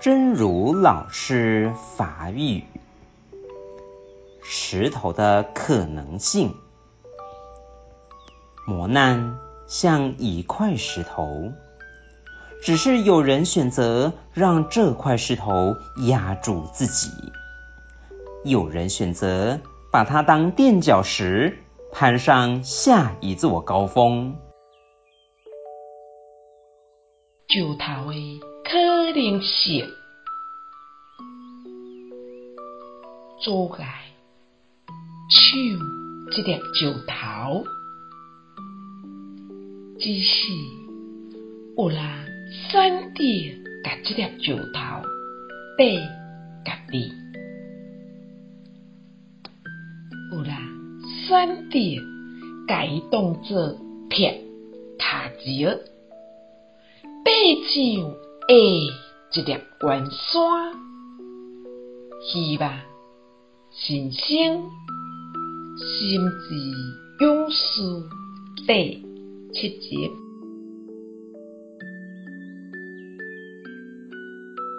真如老师法语：石头的可能性。磨难像一块石头，只是有人选择让这块石头压住自己，有人选择把它当垫脚石，攀上下一座高峰。石头的可能性，阻碍手这粒石头，只是有人选择把这粒石头跟家己，有人选择把伊当作撇头前。爬上下一粒圆沙，希望人生心之勇士第七集。